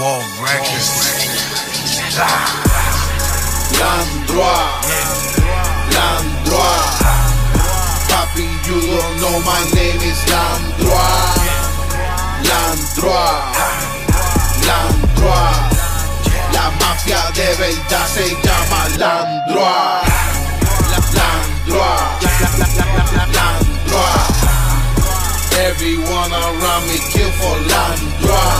Wall Records. Landrua, Landrua. Papi, you don't know my name is Landrua. Landrua, Landrua. La mafia de verdad se llama Landrua. Landrua, Landrua. Everyone around me kill for Landrua.